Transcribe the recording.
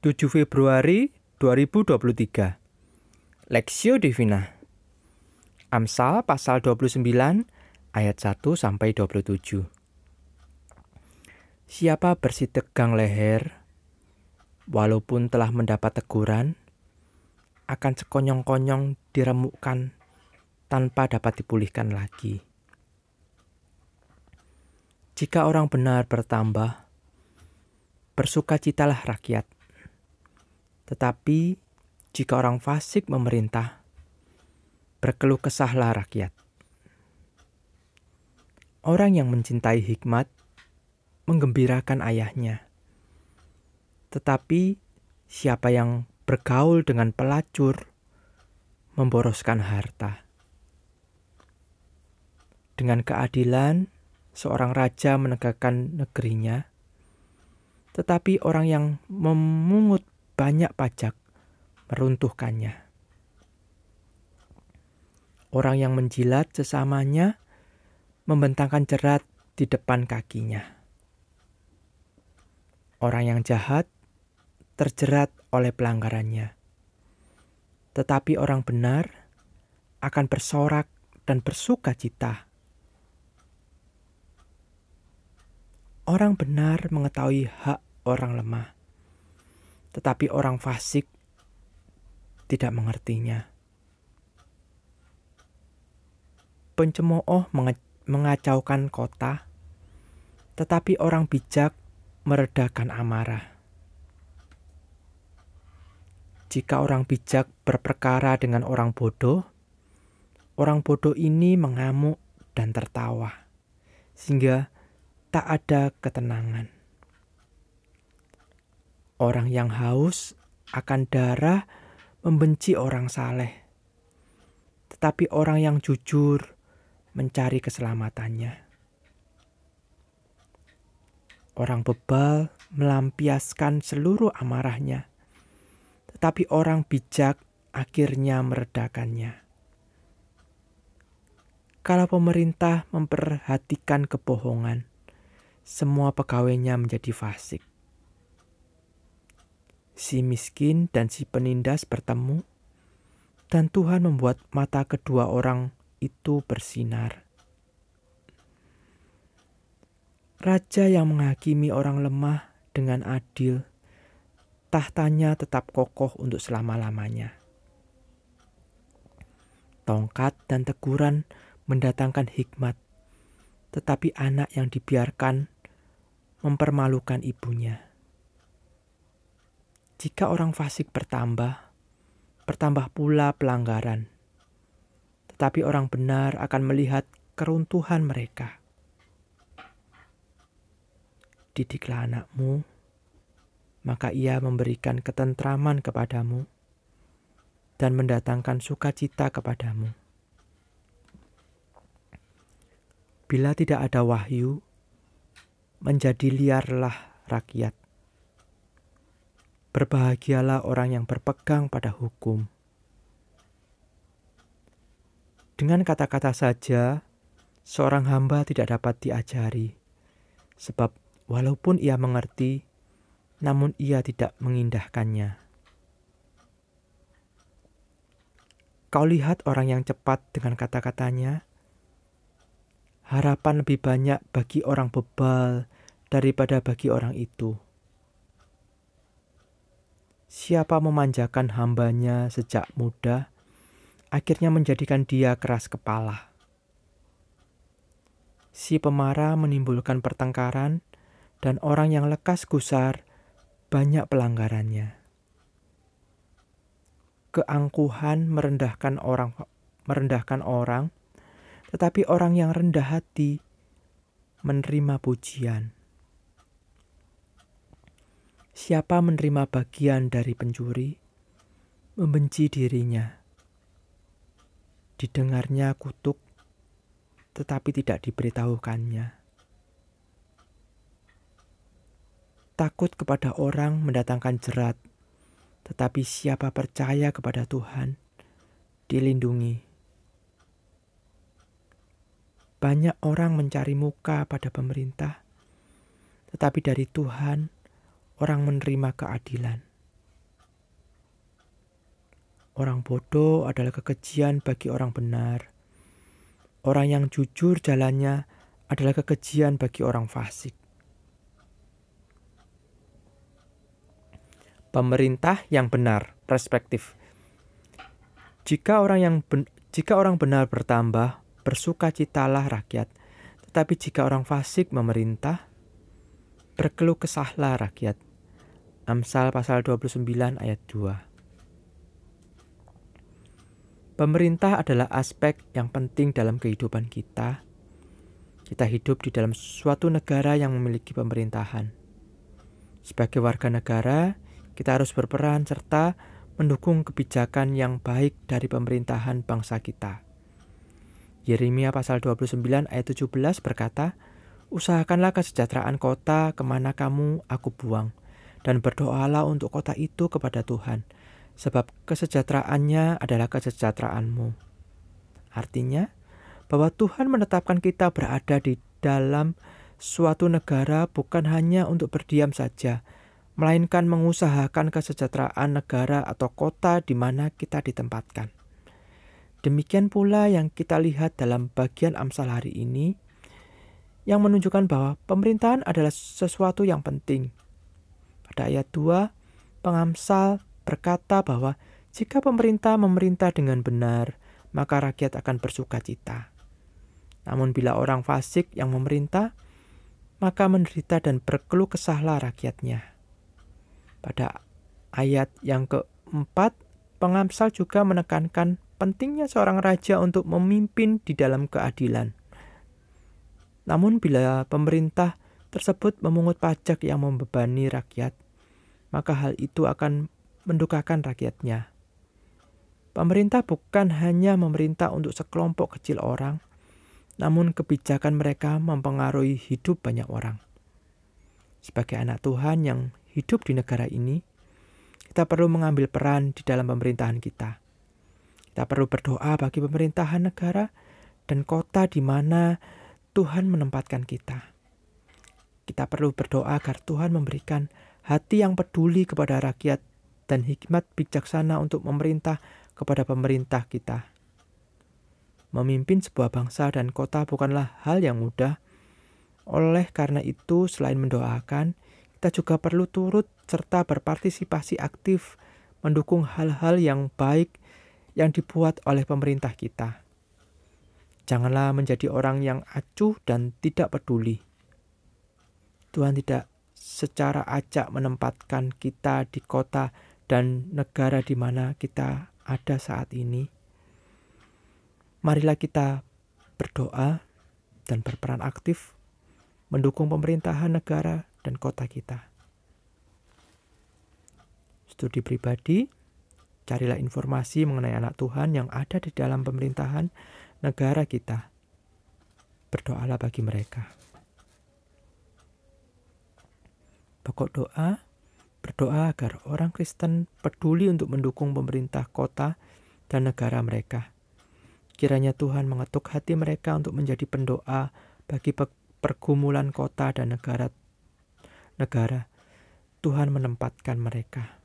7 Februari 2023 Lexio Divina Amsal pasal 29 ayat 1 sampai 27 Siapa bersih tegang leher walaupun telah mendapat teguran akan sekonyong-konyong diremukkan tanpa dapat dipulihkan lagi. Jika orang benar bertambah, bersukacitalah rakyat. Tetapi jika orang fasik memerintah, berkeluh kesahlah rakyat. Orang yang mencintai hikmat menggembirakan ayahnya. Tetapi siapa yang bergaul dengan pelacur memboroskan harta. Dengan keadilan, seorang raja menegakkan negerinya tetapi orang yang memungut banyak pajak meruntuhkannya. Orang yang menjilat sesamanya membentangkan jerat di depan kakinya. Orang yang jahat terjerat oleh pelanggarannya. Tetapi orang benar akan bersorak dan bersuka cita Orang benar mengetahui hak orang lemah, tetapi orang fasik tidak mengertinya. Pencemooh mengacaukan kota, tetapi orang bijak meredakan amarah. Jika orang bijak berperkara dengan orang bodoh, orang bodoh ini mengamuk dan tertawa, sehingga tak ada ketenangan. Orang yang haus akan darah membenci orang saleh, tetapi orang yang jujur mencari keselamatannya. Orang bebal melampiaskan seluruh amarahnya, tetapi orang bijak akhirnya meredakannya. Kalau pemerintah memperhatikan kebohongan, semua pegawainya menjadi fasik. Si miskin dan si penindas bertemu, dan Tuhan membuat mata kedua orang itu bersinar. Raja yang menghakimi orang lemah dengan adil, tahtanya tetap kokoh untuk selama-lamanya. Tongkat dan teguran mendatangkan hikmat, tetapi anak yang dibiarkan mempermalukan ibunya. Jika orang fasik bertambah, bertambah pula pelanggaran. Tetapi orang benar akan melihat keruntuhan mereka. Didiklah anakmu, maka ia memberikan ketentraman kepadamu dan mendatangkan sukacita kepadamu. Bila tidak ada wahyu, menjadi liarlah rakyat. Berbahagialah orang yang berpegang pada hukum. Dengan kata-kata saja, seorang hamba tidak dapat diajari, sebab walaupun ia mengerti, namun ia tidak mengindahkannya. Kau lihat orang yang cepat dengan kata-katanya, harapan lebih banyak bagi orang bebal daripada bagi orang itu. Siapa memanjakan hambanya sejak muda, akhirnya menjadikan dia keras kepala. Si pemarah menimbulkan pertengkaran, dan orang yang lekas gusar banyak pelanggarannya. Keangkuhan merendahkan orang merendahkan orang tetapi orang yang rendah hati menerima pujian. Siapa menerima bagian dari pencuri, membenci dirinya. Didengarnya kutuk, tetapi tidak diberitahukannya. Takut kepada orang mendatangkan jerat, tetapi siapa percaya kepada Tuhan, dilindungi. Banyak orang mencari muka pada pemerintah, tetapi dari Tuhan orang menerima keadilan. Orang bodoh adalah kekejian bagi orang benar. Orang yang jujur jalannya adalah kekejian bagi orang fasik. Pemerintah yang benar, perspektif. Jika orang yang ben, jika orang benar bertambah, bersukacitalah rakyat. Tetapi jika orang fasik memerintah, berkeluh kesahlah rakyat. Amsal pasal 29 ayat 2. Pemerintah adalah aspek yang penting dalam kehidupan kita. Kita hidup di dalam suatu negara yang memiliki pemerintahan. Sebagai warga negara, kita harus berperan serta mendukung kebijakan yang baik dari pemerintahan bangsa kita. Yeremia pasal 29 ayat 17 berkata, Usahakanlah kesejahteraan kota ke mana kamu aku buang, dan berdoalah untuk kota itu kepada Tuhan, sebab kesejahteraannya adalah kesejahteraanmu. Artinya, bahwa Tuhan menetapkan kita berada di dalam suatu negara bukan hanya untuk berdiam saja, melainkan mengusahakan kesejahteraan negara atau kota di mana kita ditempatkan. Demikian pula yang kita lihat dalam bagian Amsal hari ini, yang menunjukkan bahwa pemerintahan adalah sesuatu yang penting. Pada ayat 2, pengamsal berkata bahwa jika pemerintah memerintah dengan benar, maka rakyat akan bersuka cita. Namun bila orang fasik yang memerintah, maka menderita dan berkeluh kesahlah rakyatnya. Pada ayat yang keempat, pengamsal juga menekankan pentingnya seorang raja untuk memimpin di dalam keadilan. Namun bila pemerintah tersebut memungut pajak yang membebani rakyat, maka hal itu akan mendukakan rakyatnya. Pemerintah bukan hanya memerintah untuk sekelompok kecil orang, namun kebijakan mereka mempengaruhi hidup banyak orang. Sebagai anak Tuhan yang hidup di negara ini, kita perlu mengambil peran di dalam pemerintahan kita. Kita perlu berdoa bagi pemerintahan negara dan kota di mana Tuhan menempatkan kita. Kita perlu berdoa agar Tuhan memberikan hati yang peduli kepada rakyat dan hikmat bijaksana untuk memerintah kepada pemerintah kita. Memimpin sebuah bangsa dan kota bukanlah hal yang mudah. Oleh karena itu, selain mendoakan, kita juga perlu turut serta berpartisipasi aktif mendukung hal-hal yang baik yang dibuat oleh pemerintah kita. Janganlah menjadi orang yang acuh dan tidak peduli. Tuhan tidak secara acak menempatkan kita di kota dan negara di mana kita ada saat ini. Marilah kita berdoa dan berperan aktif mendukung pemerintahan negara dan kota kita. Studi pribadi, carilah informasi mengenai anak Tuhan yang ada di dalam pemerintahan negara kita. Berdoalah bagi mereka. Pokok doa berdoa agar orang Kristen peduli untuk mendukung pemerintah kota dan negara mereka. Kiranya Tuhan mengetuk hati mereka untuk menjadi pendoa bagi pergumulan kota dan negara. Negara Tuhan menempatkan mereka.